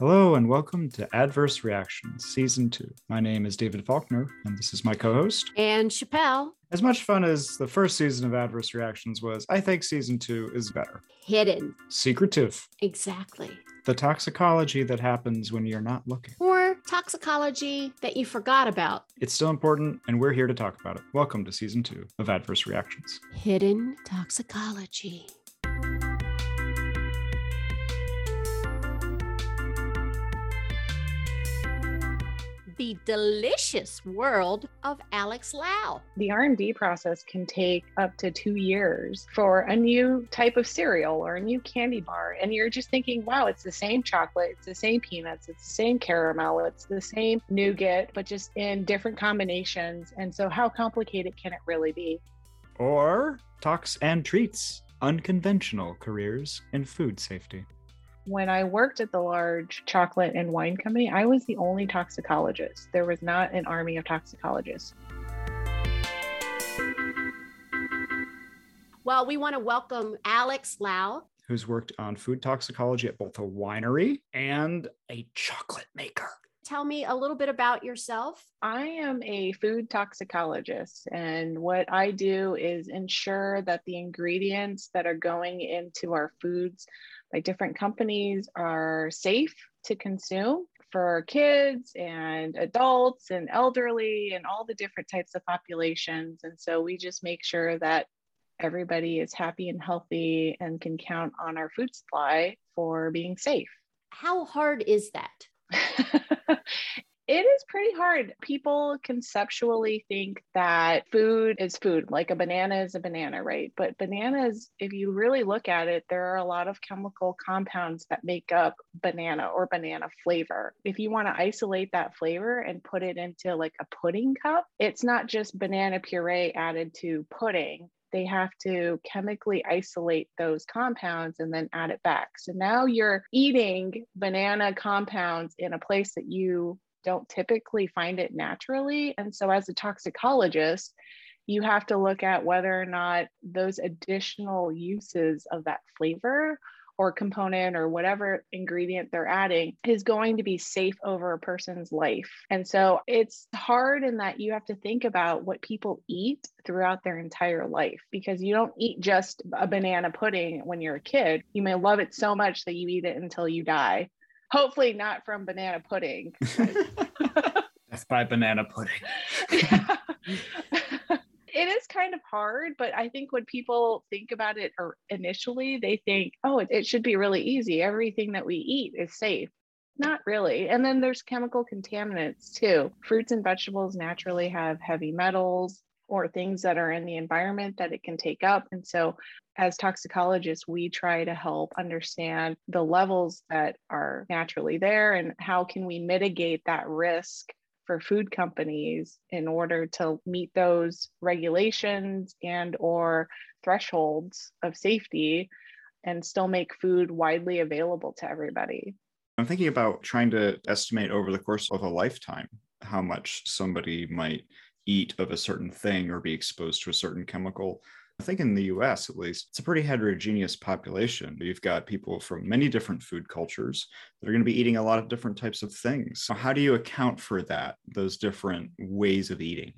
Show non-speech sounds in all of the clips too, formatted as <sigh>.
Hello and welcome to Adverse Reactions, Season 2. My name is David Faulkner, and this is my co host. Ann Chappelle. As much fun as the first season of Adverse Reactions was, I think Season 2 is better. Hidden. Secretive. Exactly. The toxicology that happens when you're not looking. Or toxicology that you forgot about. It's still important, and we're here to talk about it. Welcome to Season 2 of Adverse Reactions. Hidden toxicology. The delicious world of Alex Lau. The R&D process can take up to 2 years for a new type of cereal or a new candy bar and you're just thinking, "Wow, it's the same chocolate, it's the same peanuts, it's the same caramel, it's the same nougat, but just in different combinations." And so how complicated can it really be? Or Tox and treats unconventional careers in food safety when I worked at the large chocolate and wine company, I was the only toxicologist. There was not an army of toxicologists. Well, we want to welcome Alex Lau, who's worked on food toxicology at both a winery and a chocolate maker. Tell me a little bit about yourself. I am a food toxicologist, and what I do is ensure that the ingredients that are going into our foods by different companies are safe to consume for kids and adults and elderly and all the different types of populations. And so we just make sure that everybody is happy and healthy and can count on our food supply for being safe. How hard is that? <laughs> It is pretty hard. People conceptually think that food is food, like a banana is a banana, right? But bananas, if you really look at it, there are a lot of chemical compounds that make up banana or banana flavor. If you want to isolate that flavor and put it into like a pudding cup, it's not just banana puree added to pudding they have to chemically isolate those compounds and then add it back. So now you're eating banana compounds in a place that you don't typically find it naturally. And so, as a toxicologist, you have to look at whether or not those additional uses of that flavor or component or whatever ingredient they're adding is going to be safe over a person's life. And so it's hard in that you have to think about what people eat throughout their entire life because you don't eat just a banana pudding when you're a kid. You may love it so much that you eat it until you die. Hopefully, not from banana pudding. <laughs> That's by banana pudding. <laughs> it is kind of hard, but I think when people think about it or initially, they think, oh, it, it should be really easy. Everything that we eat is safe. Not really. And then there's chemical contaminants too. Fruits and vegetables naturally have heavy metals or things that are in the environment that it can take up. And so, as toxicologists, we try to help understand the levels that are naturally there and how can we mitigate that risk for food companies in order to meet those regulations and or thresholds of safety and still make food widely available to everybody. I'm thinking about trying to estimate over the course of a lifetime how much somebody might eat of a certain thing or be exposed to a certain chemical. I think in the US, at least, it's a pretty heterogeneous population. You've got people from many different food cultures that are going to be eating a lot of different types of things. So, how do you account for that, those different ways of eating?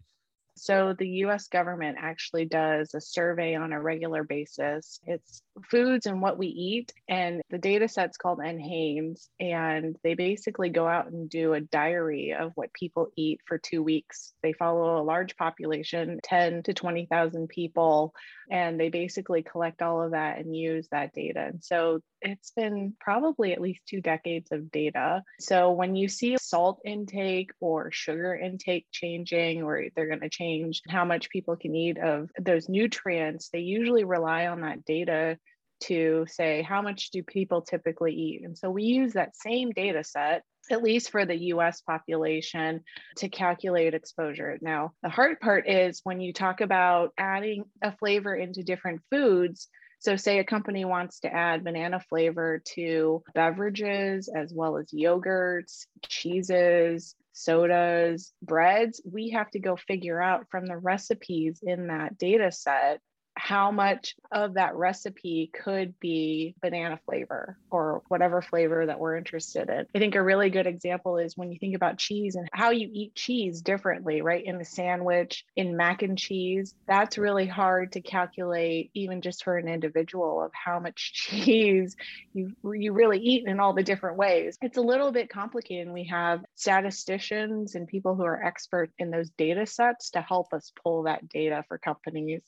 So, the US government actually does a survey on a regular basis. It's foods and what we eat. And the data set's called NHANES. And they basically go out and do a diary of what people eat for two weeks. They follow a large population, 10 to 20,000 people, and they basically collect all of that and use that data. And so it's been probably at least two decades of data. So when you see salt intake or sugar intake changing, or they're going to change how much people can eat of those nutrients, they usually rely on that data to say how much do people typically eat and so we use that same data set at least for the US population, to calculate exposure. Now, the hard part is when you talk about adding a flavor into different foods. So, say a company wants to add banana flavor to beverages as well as yogurts, cheeses, sodas, breads, we have to go figure out from the recipes in that data set how much of that recipe could be banana flavor or whatever flavor that we're interested in. I think a really good example is when you think about cheese and how you eat cheese differently, right? In a sandwich, in mac and cheese, that's really hard to calculate even just for an individual of how much <laughs> cheese you you really eat in all the different ways. It's a little bit complicated. And we have statisticians and people who are expert in those data sets to help us pull that data for companies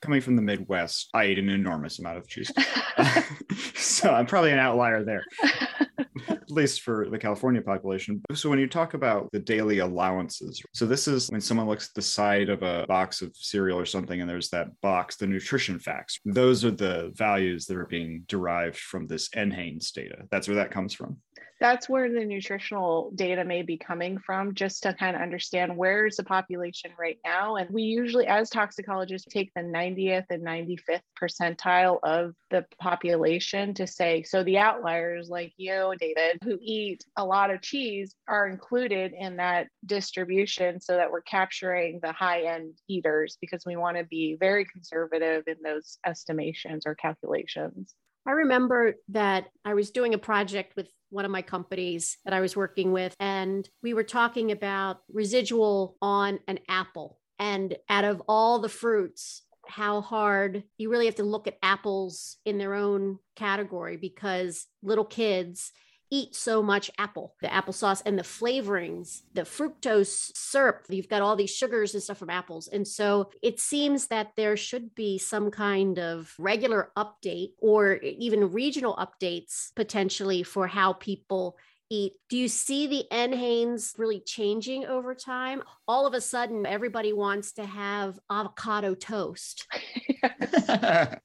coming from the Midwest, I eat an enormous amount of cheese. <laughs> <laughs> so I'm probably an outlier there, <laughs> at least for the California population. So when you talk about the daily allowances, so this is when someone looks at the side of a box of cereal or something, and there's that box, the nutrition facts. Those are the values that are being derived from this NHANES data. That's where that comes from that's where the nutritional data may be coming from just to kind of understand where's the population right now. And we usually as toxicologists take the 90th and 95th percentile of the population to say so the outliers like you david who eat a lot of cheese are included in that distribution so that we're capturing the high end eaters because we want to be very conservative in those estimations or calculations. I remember that I was doing a project with one of my companies that I was working with, and we were talking about residual on an apple. And out of all the fruits, how hard you really have to look at apples in their own category because little kids eat so much apple, the applesauce and the flavorings, the fructose syrup. You've got all these sugars and stuff from apples. And so it seems that there should be some kind of regular update or even regional updates potentially for how people eat. Do you see the NHANES really changing over time? All of a sudden, everybody wants to have avocado toast. <laughs> <laughs>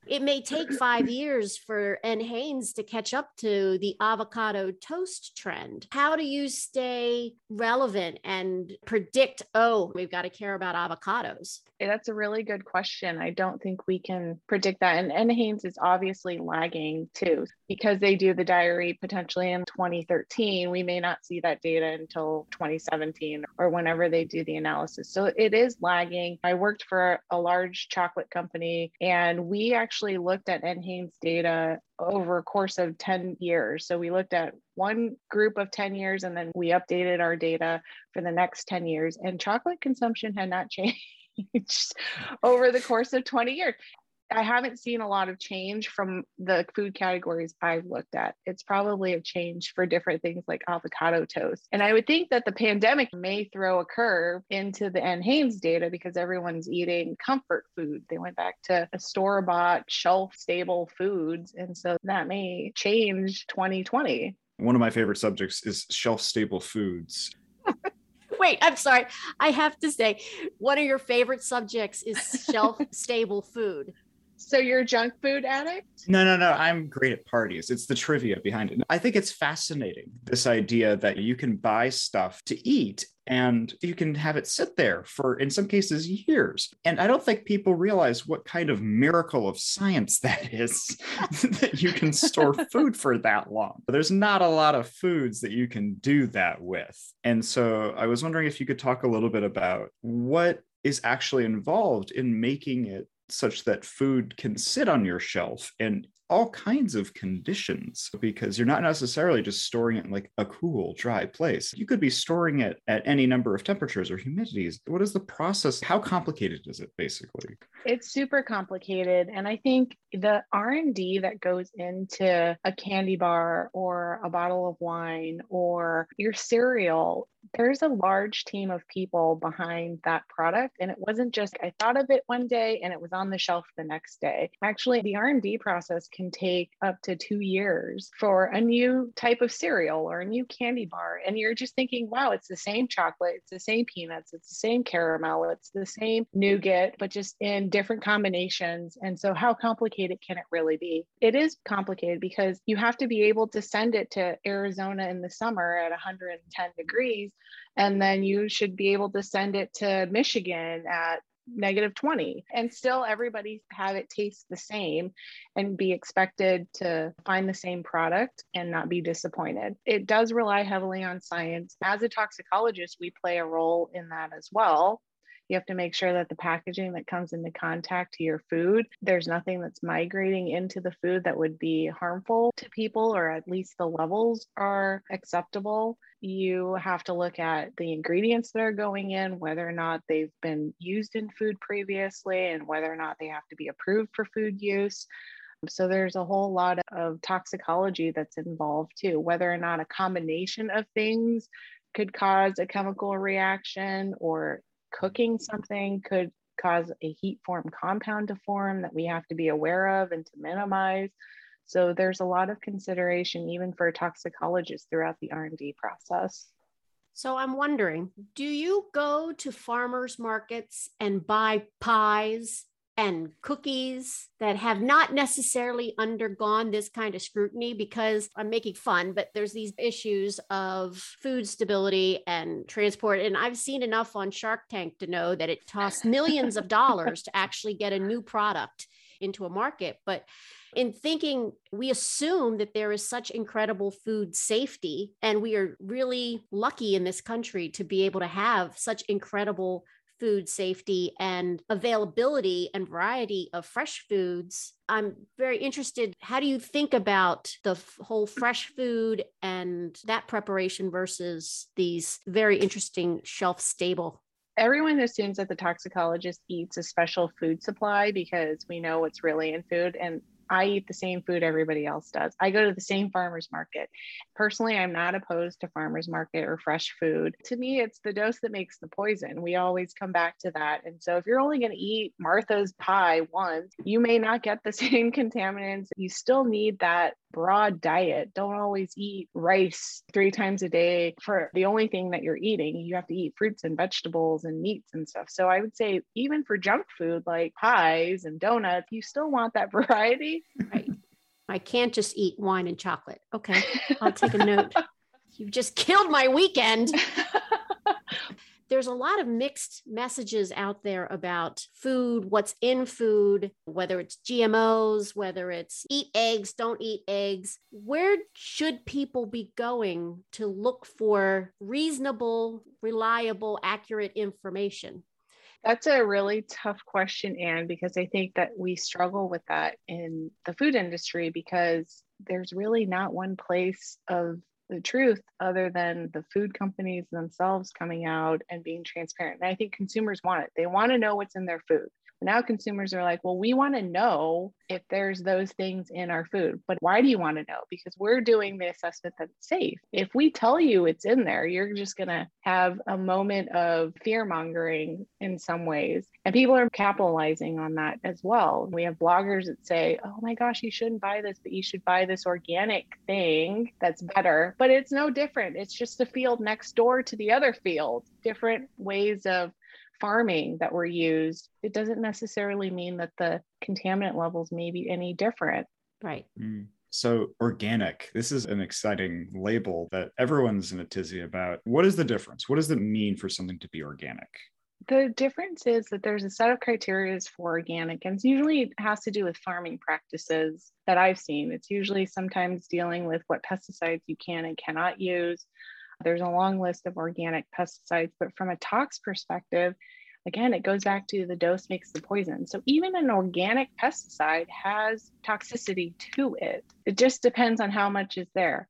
it may take five years for NHANES to catch up to the avocado toast trend. How do you stay relevant and predict, oh, we've got to care about avocados? That's a really good question. I don't think we can predict that. And NHANES is obviously lagging too because they do the diary potentially in 2013. We may not see that data until 2017 or whenever they do the analysis. So it is lagging. I worked for a large chocolate company and we actually looked at NHANES data over a course of 10 years. So we looked at one group of 10 years and then we updated our data for the next 10 years and chocolate consumption had not <laughs> changed over the course of 20 years. I haven't seen a lot of change from the food categories I've looked at. It's probably a change for different things like avocado toast. And I would think that the pandemic may throw a curve into the NHANES data because everyone's eating comfort food. They went back to store bought, shelf stable foods. And so that may change 2020. One of my favorite subjects is shelf stable foods. <laughs> Wait, I'm sorry. I have to say, one of your favorite subjects is shelf stable food. So you're a junk food addict? No, no, no. I'm great at parties. It's the trivia behind it. I think it's fascinating this idea that you can buy stuff to eat and you can have it sit there for, in some cases, years. And I don't think people realize what kind of miracle of science <laughs> that is <laughs> that you can store <laughs> food for that long. There's not a lot of foods that you can do that with. And so I was wondering if you could talk a little bit about what is actually involved in making it such that food can sit on your shelf in all kinds of conditions because you're not necessarily just storing it in like a cool, dry place. You could be storing it at any number of temperatures or humidities. What is the process? How complicated is it basically? It's super complicated and I think the R&D that goes into a candy bar or a bottle of wine or your cereal there's a large team of people behind that product and it wasn't just i thought of it one day and it was on the shelf the next day actually the r&d process can take up to two years for a new type of cereal or a new candy bar. And you're just thinking wow it's the same chocolate it's the same peanuts it's the same caramel it's the same nougat but just in different combinations. And so how complicated can it really be? It is complicated because you have to be able to send it to arizona in the summer at 110 degrees. And then you should be able to send it to Michigan at negative 20 and still everybody have it taste the same and be expected to find the same product and not be disappointed. It does rely heavily on science. As a toxicologist we play a role in that as well You have to make sure that the packaging that comes into contact to your food, there's nothing that's migrating into the food that would be harmful to people, or at least the levels are acceptable. You have to look at the ingredients that are going in, whether or not they've been used in food previously, and whether or not they have to be approved for food use. So there's a whole lot of toxicology that's involved too, whether or not a combination of things could cause a chemical reaction or cooking something could cause a heat form compound to form that we have to be aware of and to minimize. So there's a lot of consideration even for toxicologists throughout the R&D process. So I'm wondering, do you go to farmers markets and buy pies and cookies that have not necessarily undergone this kind of scrutiny because I'm making fun, but there's these issues of food stability and transport. And I've seen enough on Shark Tank to know that it costs millions of dollars to actually get a new product into a market. But in thinking, we assume that there is such incredible food safety, and we are really lucky in this country to be able to have such incredible food safety and availability and variety of fresh foods. I'm very interested. How do you think about the f- whole fresh food and that preparation versus these very interesting shelf stable? Everyone assumes that the toxicologist eats a special food supply because we know what's really in food. And I eat the same food everybody else does. I go to the same farmer's market. Personally, I'm not opposed to farmer's market or fresh food. To me, it's the dose that makes the poison. We always come back to that. And so if you're only going to eat Martha's pie once, you may not get the <laughs> same contaminants. You still need that broad diet. Don't always eat rice three times a day for the only thing that you're eating. You have to eat fruits and vegetables and meats and stuff. So I would say, even for junk food like pies and donuts, you still want that <laughs> variety. Right. I can't just eat wine and chocolate. Okay. I'll take a note. <laughs> You've just killed my weekend. <laughs> there's a lot of mixed messages out there about food, what's in food, whether it's GMOs, whether it's eat eggs, don't eat eggs. Where should people be going to look for reasonable, reliable, accurate information? That's a really tough question, Anne, because I think that we struggle with that in the food industry because there's really not one place of the truth other than the food companies themselves coming out and being transparent. And I think consumers want it. They want to know what's in their food. Now consumers are like, well, we want to know if there's those things in our food. But why do you want to know? Because we're doing the assessment that it's safe. If we tell you it's in there, you're just going to have a moment of fear mongering in some ways. And people are capitalizing on that as well. We have bloggers that say, oh my gosh, you shouldn't buy this, but you should buy this organic thing that's better. But it's no different. It's just a field next door to the other field, different ways of farming that were used, it doesn't necessarily mean that the contaminant levels may be any different. Right. Mm. So, organic, this is an exciting label that everyone's in a tizzy about. What is the difference? What does it mean for something to be organic? The difference is that there's a set of criteria for organic, and it's usually it has to do with farming practices that I've seen. It's usually sometimes dealing with what pesticides you can and cannot use, there's a long list of organic pesticides, but from a tox perspective, again, it goes back to the dose makes the poison. So even an organic pesticide has toxicity to it. It just depends on how much is there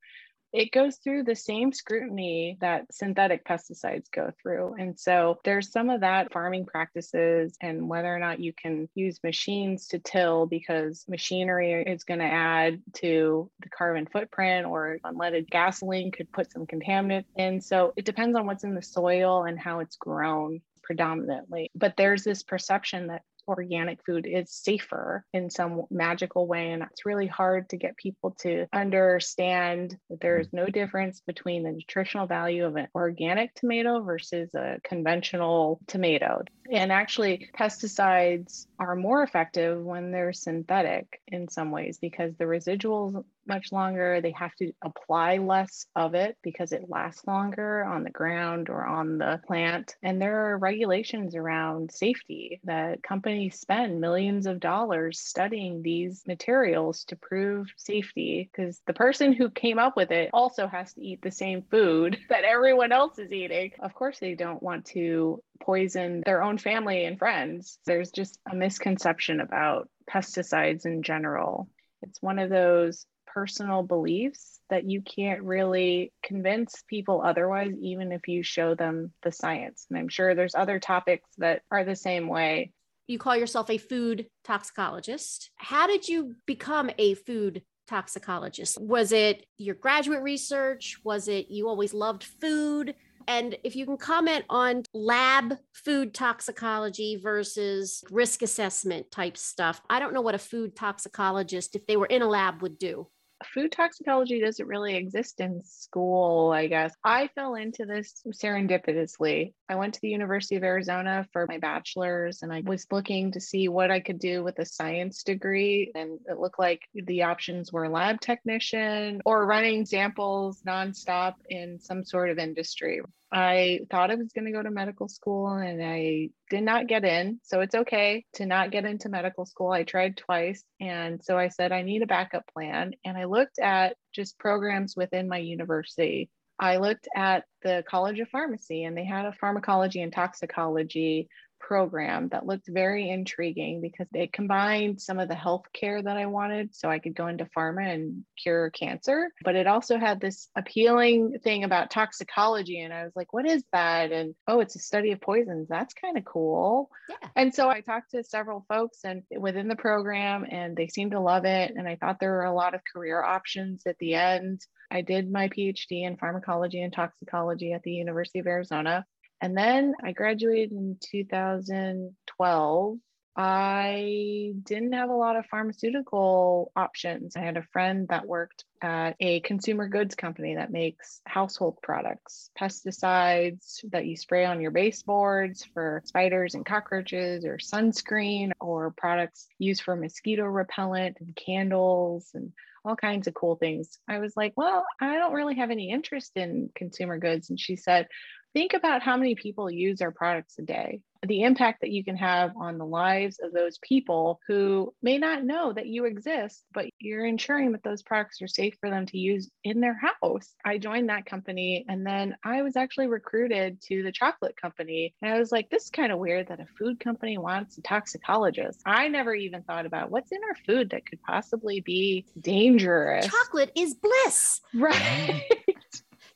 it goes through the same scrutiny that synthetic pesticides go through. And so there's some of that farming practices and whether or not you can use machines to till because machinery is going to add to the carbon footprint or unleaded gasoline could put some contaminants in. So it depends on what's in the soil and how it's grown predominantly. But there's this perception that organic food is safer in some magical way. And it's really hard to get people to understand that there's no difference between the nutritional value of an organic tomato versus a conventional tomato. And actually, pesticides are more effective when they're synthetic in some ways because the residuals much longer. They have to apply less of it because it lasts longer on the ground or on the plant. And there are regulations around safety that companies spend millions of dollars studying these materials to prove safety because the person who came up with it also has to eat the same food <laughs> that everyone else is eating. Of course, they don't want to poison their own family and friends. There's just a misconception about pesticides in general. It's one of those personal beliefs that you can't really convince people otherwise, even if you show them the science. And I'm sure there's other topics that are the same way. You call yourself a food toxicologist. How did you become a food toxicologist? Was it your graduate research? Was it you always loved food? And if you can comment on lab food toxicology versus risk assessment type stuff, I don't know what a food toxicologist, if they were in a lab, would do food toxicology doesn't really exist in school, I guess. I fell into this serendipitously. I went to the University of Arizona for my bachelor's and I was looking to see what I could do with a science degree. And it looked like the options were lab technician or running samples nonstop in some sort of industry. I thought I was going to go to medical school and I did not get in. So it's okay to not get into medical school. I tried twice. And so I said, I need a backup plan. And I looked at just programs within my university. I looked at the College of Pharmacy and they had a pharmacology and toxicology program that looked very intriguing because it combined some of the health care that I wanted so I could go into pharma and cure cancer. But it also had this appealing thing about toxicology. And I was like, what is that? And oh, it's a study of poisons. That's kind of cool. Yeah. And so I talked to several folks and within the program and they seemed to love it. And I thought there were a lot of career options at the end. I did my PhD in pharmacology and toxicology at the University of Arizona. And then I graduated in 2012. I didn't have a lot of pharmaceutical options. I had a friend that worked at a consumer goods company that makes household products, pesticides that you spray on your baseboards for spiders and cockroaches, or sunscreen, or products used for mosquito repellent, and candles, and all kinds of cool things. I was like, well, I don't really have any interest in consumer goods. And she said, think about how many people use our products a day the impact that you can have on the lives of those people who may not know that you exist, but you're ensuring that those products are safe for them to use in their house. I joined that company and then I was actually recruited to the chocolate company. And I was like, this is kind of weird that a food company wants a toxicologist. I never even thought about what's in our food that could possibly be dangerous. Chocolate is bliss. <laughs> Right.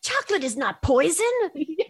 chocolate is not poison. <laughs>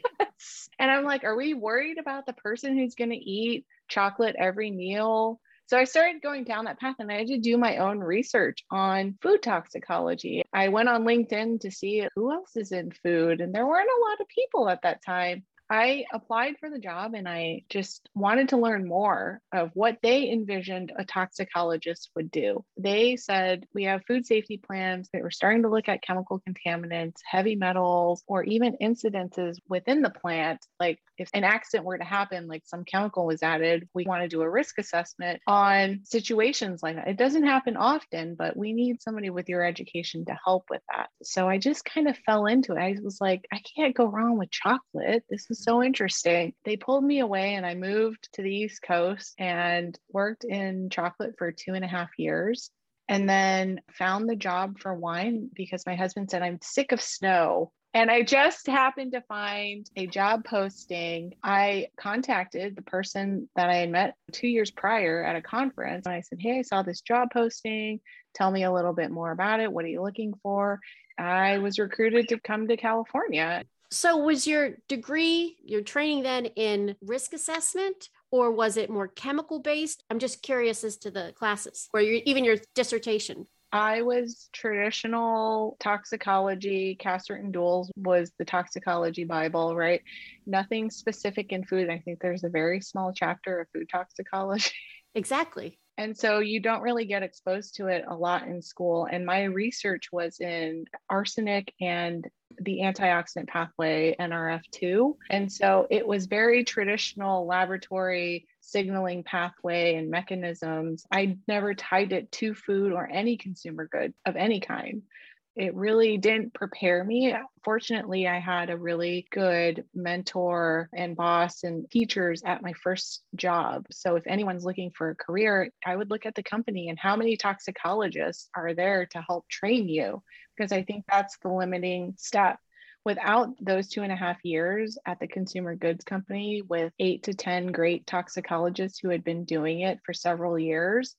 And I'm like, are we worried about the person who's going to eat chocolate every meal? So I started going down that path and I had to do my own research on food toxicology. I went on LinkedIn to see who else is in food, and there weren't a lot of people at that time. I applied for the job and I just wanted to learn more of what they envisioned a toxicologist would do. They said, We have food safety plans that we're starting to look at chemical contaminants, heavy metals, or even incidences within the plant. Like if an accident were to happen, like some chemical was added, we want to do a risk assessment on situations like that. It doesn't happen often, but we need somebody with your education to help with that. So I just kind of fell into it. I was like, I can't go wrong with chocolate. This is so interesting. They pulled me away and I moved to the East Coast and worked in chocolate for two and a half years. And then found the job for wine because my husband said, I'm sick of snow. And I just happened to find a job posting. I contacted the person that I had met two years prior at a conference. And I said, Hey, I saw this job posting. Tell me a little bit more about it. What are you looking for? I was recruited to come to California. So, was your degree, your training then in risk assessment, or was it more chemical based? I'm just curious as to the classes or your, even your dissertation. I was traditional toxicology. Casarett and Doull's was the toxicology Bible, right? Nothing specific in food. I think there's a very small chapter of food toxicology. <laughs> Exactly. And so you don't really get exposed to it a lot in school. And my research was in arsenic and the antioxidant pathway, NRF2. And so it was very traditional laboratory signaling pathway and mechanisms. I never tied it to food or any consumer good of any kind it really didn't prepare me. Fortunately, I had a really good mentor and boss and teachers at my first job. So, if anyone's looking for a career, I would look at the company and how many toxicologists are there to help train you, because I think that's the limiting step. Without those two and a half years at the consumer goods company with eight to 10 great toxicologists who had been doing it for several years,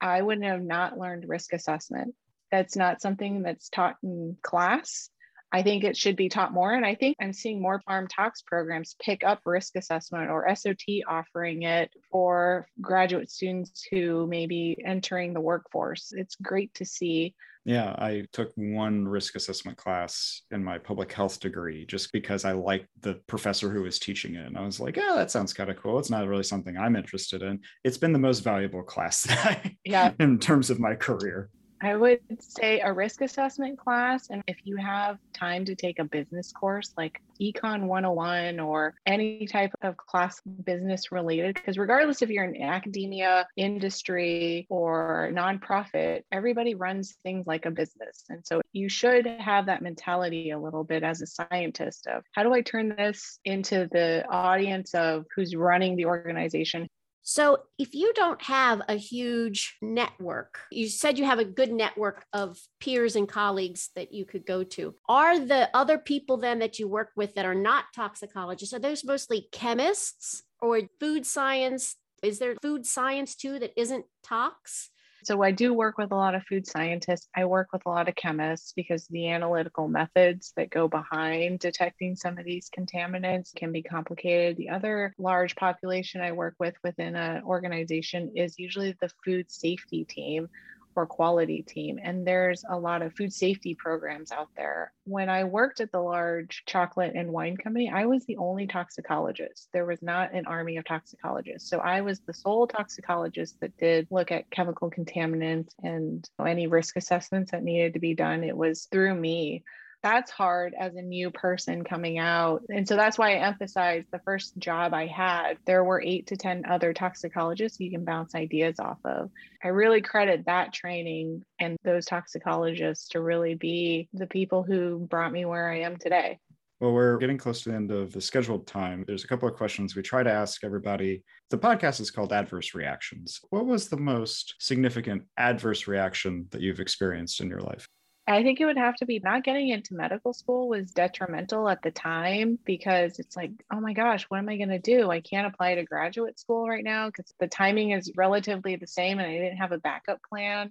I would have not learned risk assessment that's not something that's taught in class. I think it should be taught more. And I think I'm seeing more pharm tox programs pick up risk assessment or SOT offering it for graduate students who may be entering the workforce. It's great to see. Yeah, I took one risk assessment class in my public health degree just because I liked the professor who was teaching it. And I was like, oh, that sounds kind of cool. It's not really something I'm interested in. It's been the most valuable class <laughs> yeah. in terms of my career. I would say a risk assessment class. And if you have time to take a business course like Econ 101 or any type of class business related, because regardless if you're in academia, industry, or nonprofit, everybody runs things like a business. And so you should have that mentality a little bit as a scientist of how do I turn this into the audience of who's running the organization? So, if you don't have a huge network, you said you have a good network of peers and colleagues that you could go to. Are the other people then that you work with that are not toxicologists, are those mostly chemists or food science? Is there food science too that isn't tox? So I do work with a lot of food scientists. I work with a lot of chemists because the analytical methods that go behind detecting some of these contaminants can be complicated. The other large population I work with within an organization is usually the food safety team or quality team. And there's a lot of food safety programs out there. When I worked at the large chocolate and wine company, I was the only toxicologist. There was not an army of toxicologists. So I was the sole toxicologist that did look at chemical contaminants and any risk assessments that needed to be done. It was through me that's hard as a new person coming out. And so that's why I emphasize the first job I had, there were eight to 10 other toxicologists you can bounce ideas off of. I really credit that training and those toxicologists to really be the people who brought me where I am today. Well, we're getting close to the end of the scheduled time. There's a couple of questions we try to ask everybody. The podcast is called Adverse Reactions. What was the most significant adverse reaction that you've experienced in your life? I think it would have to be not getting into medical school was detrimental at the time because it's like, oh my gosh, what am I going to do? I can't apply to graduate school right now because the timing is relatively the same and I didn't have a backup plan.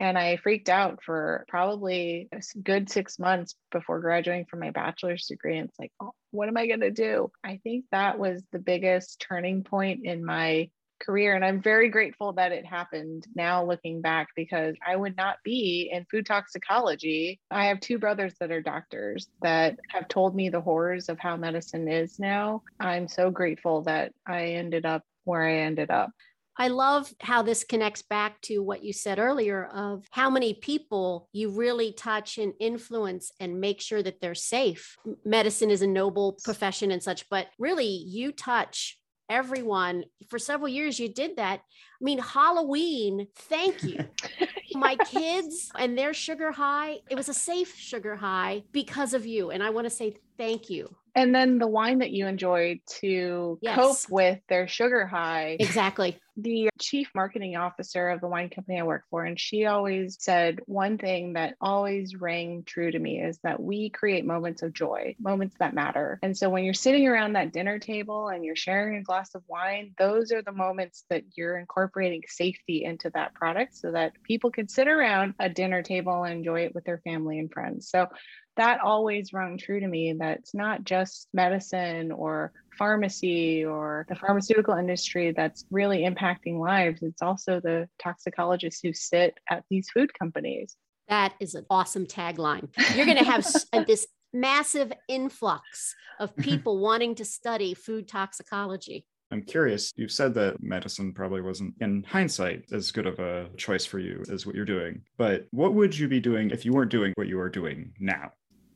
And I freaked out for probably a good six months before graduating from my bachelor's degree. And it's like, oh, what am I going to do? I think that was the biggest turning point in my career. And I'm very grateful that it happened now looking back because I would not be in food toxicology. I have two brothers that are doctors that have told me the horrors of how medicine is now. I'm so grateful that I ended up where I ended up. I love how this connects back to what you said earlier of how many people you really touch and influence and make sure that they're safe. Medicine is a noble profession and such, but really you touch everyone for several years you did that. I mean halloween thank you. <laughs> My kids and their sugar high it was a safe sugar high because of you. And i want to say thank you and then the wine that you enjoyed to yes. cope with their sugar high. Exactly. The chief marketing officer of the wine company I work for, and she always said one thing that always rang true to me is that we create moments of joy, moments that matter. And so when you're sitting around that dinner table and you're sharing a glass of wine, those are the moments that you're incorporating safety into that product so that people can sit around a dinner table and enjoy it with their family and friends. So that always rung true to me that it's not just medicine or pharmacy or the pharmaceutical industry that's really impacting lives. It's also the toxicologists who sit at these food companies. That is an awesome tagline. You're going to have <laughs> this massive influx of <laughs> people wanting to study food toxicology. I'm curious, you've said that medicine probably wasn't, in hindsight, as good of a choice for you as what you're doing. But what would you be doing if you weren't doing what you are doing now?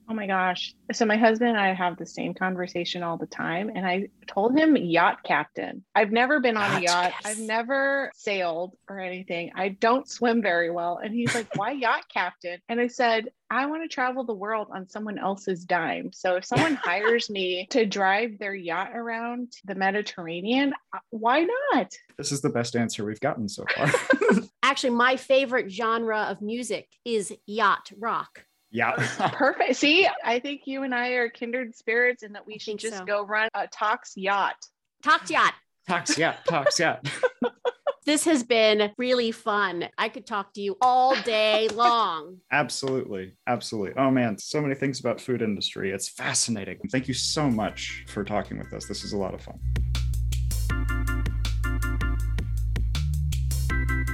Oh my gosh. So my husband and I have the same conversation all the time. And I told him yacht captain. I've never been on a yacht. Yes. I've never sailed or anything. I don't swim very well. And he's like, why yacht captain? And I said, I want to travel the world on someone else's dime. So if someone <laughs> hires me to drive their yacht around the Mediterranean, uh, why not? This is the best answer we've gotten so far. <laughs> Actually, my favorite genre of music is yacht rock. Yeah. <laughs> <laughs> Perfect. See, I think you and I are kindred spirits and that we I should just so. go run a Tox yacht. Talk yacht. Talks, yeah. Talks, yeah. This has been really fun. I could talk to you all day <laughs> long. Absolutely. Absolutely. Oh man, so many things about food industry. It's fascinating. Thank you so much for talking with us. This is a lot of fun.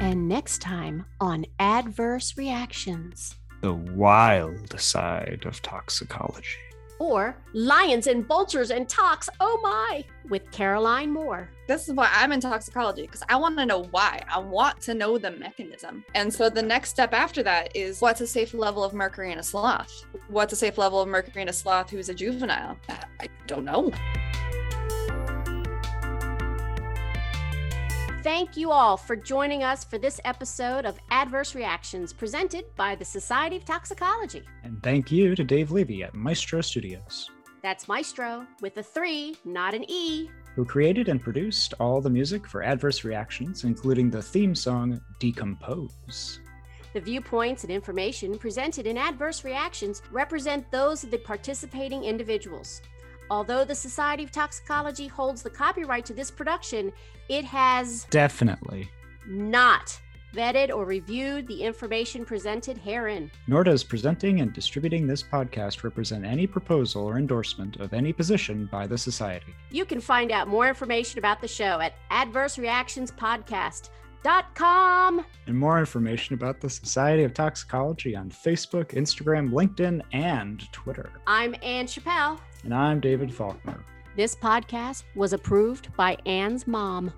And next time on Adverse Reactions The wild side of toxicology. or Lions and Vultures and Tox, oh my, with Caroline Moore. This is why I'm in toxicology because I want to know why. I want to know the mechanism. And so the next step after that is what's a safe level of mercury in a sloth? What's a safe level of mercury in a sloth who's a juvenile? I I don't know. Thank you all for joining us for this episode of Adverse Reactions presented by the Society of Toxicology. And thank you to Dave Levy at Maestro Studios, That's Maestro with a three, not an E. who created and produced all the music for Adverse Reactions, including the theme song Decompose. The viewpoints and information presented in Adverse Reactions represent those of the participating individuals. Although the Society of Toxicology holds the copyright to this production, it has Definitely. not vetted or reviewed the information presented herein. Nor does presenting and distributing this podcast represent any proposal or endorsement of any position by the Society. You can find out more information about the show at adversereactionspodcast.com. And more information about the Society of Toxicology on Facebook, Instagram, LinkedIn, and Twitter. I'm Ann Chappelle. And I'm David Faulkner. This podcast was approved by Anne's mom.